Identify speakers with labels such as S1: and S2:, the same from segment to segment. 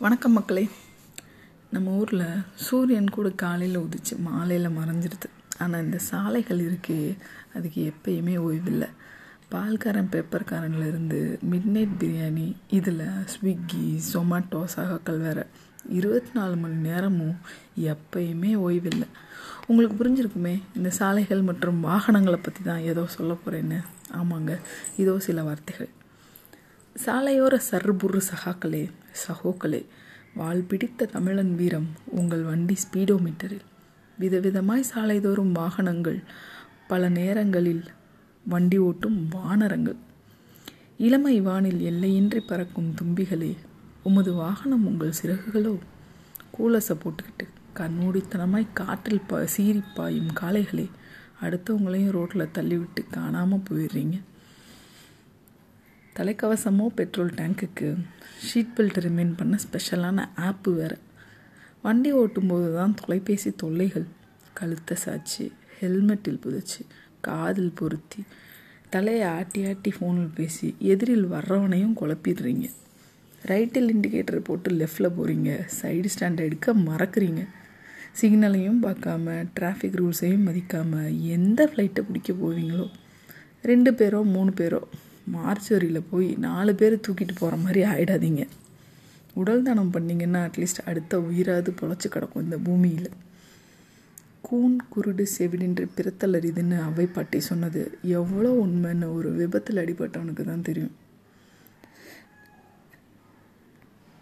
S1: வணக்கம் மக்களே. நம்ம ஊரில் சூரியன் கூட காலையில் உதிச்சு மாலையில் மறைஞ்சிருது. ஆனால் இந்த சாலைகள் இருக்கே அதுக்கு எப்பயுமே ஓய்வில்லை. பால்காரன் பேப்பர்காரன்லேருந்து மிட் நைட் பிரியாணி இதில் ஸ்விக்கி ஜொமேட்டோ சகாக்கள் வேறு இருபத்தி நாலு மணி நேரமும் எப்பயுமே ஓய்வில்லை. உங்களுக்கு புரிஞ்சிருக்குமே இந்த சாலைகள் மற்றும் வாகனங்களை பற்றி தான் ஏதோ சொல்ல போகிறேன்னு ஆமாங்க இதோ சில வார்த்தைகள். சாலையோர சர்புரு சகாக்களே சகோக்களே வால் பிடித்த தமிழன் வீரம் உங்கள் வண்டி ஸ்பீடோமீட்டரில். விதவிதமாய் சாலைதோறும் வாகனங்கள் பல நேரங்களில் வண்டி ஓட்டும் வானரங்கள். இளமை வானில் எல்லையின்றி பறக்கும் தும்பிகளே உமது வாகனம் உங்கள் சிறகுகளோ? கூலசை போட்டுக்கிட்டு கண்மூடித்தனமாய் காற்றில் ப சீறி பாயும் காளைகளே அடுத்தவங்களையும் ரோட்டில் தள்ளிவிட்டு காணாமல் போயிடுறீங்க. தலைக்கவசமோ பெட்ரோல் டேங்க்குக்கு ஷீட் பெல்ட் ரிமைன் பண்ண ஸ்பெஷலான ஆப்பு வேறு. வண்டி ஓட்டும்போது தான் தொலைபேசி தொல்லைகள். கழுத்தை சாச்சு ஹெல்மெட்டில் புதைச்சி காதில் பொருத்தி தலையை ஆட்டி ஆட்டி ஃபோனில் பேசி எதிரில் வர்றவனையும் குழப்பிடுறீங்க. ரைட்டில் இண்டிகேட்டர் போட்டு லெஃப்டில் போகிறீங்க சைடு ஸ்டாண்ட் எடுக்க மறக்கிறீங்க. சிக்னலையும் பார்க்காம டிராஃபிக் ரூல்ஸையும் மதிக்காமல் எந்த ஃப்ளைட்டை பிடிக்க போவீங்களோ? ரெண்டு பேரோ மூணு பேரோ? மார்ச்சுவரியில் போய் நாலு பேர் தூக்கிட்டு போகிற மாதிரி ஆயிடாதீங்க. உடல் தானம் பண்ணிங்கன்னா அட்லீஸ்ட் அடுத்த உயிராது பொழைச்சி கிடக்கும் இந்த பூமியில். கூன் குருடு செவிடின்று பிறத்தல் அரிதுன்னு அவை பாட்டி சொன்னது. எவ்வளோ உண்மைன்னு ஒரு விபத்தில் அடிபட்டவனுக்கு தான் தெரியும்.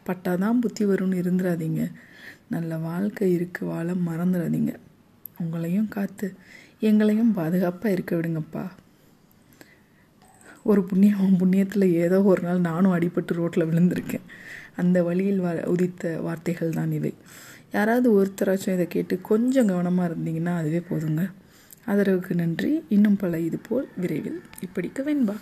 S1: பட்டாதான் புத்தி வரும்னு இருந்துடாதீங்க நல்ல வாழ்க்கை இருக்கு வாழ மறந்துடாதீங்க உங்களையும் காத்து எங்களையும் பாதுகாப்பாக இருக்க விடுங்கப்பா. ஒரு புண்ணியம் புண்ணியத்தில் ஏதோ ஒரு நாள் நானும் அடிபட்டு ரோட்டில் விழுந்திருக்கேன். அந்த வழியில் வ உதித்த வார்த்தைகள் தான் இவை. யாராவது ஒருத்தராச்சும் இதை கேட்டு கொஞ்சம் கவனமாக இருந்தீங்கன்னா அதுவே போதுங்க. ஆதரவுக்கு நன்றி. இன்னும் பல இதுபோல் விரைவில். இப்படிக்க வெண்பா.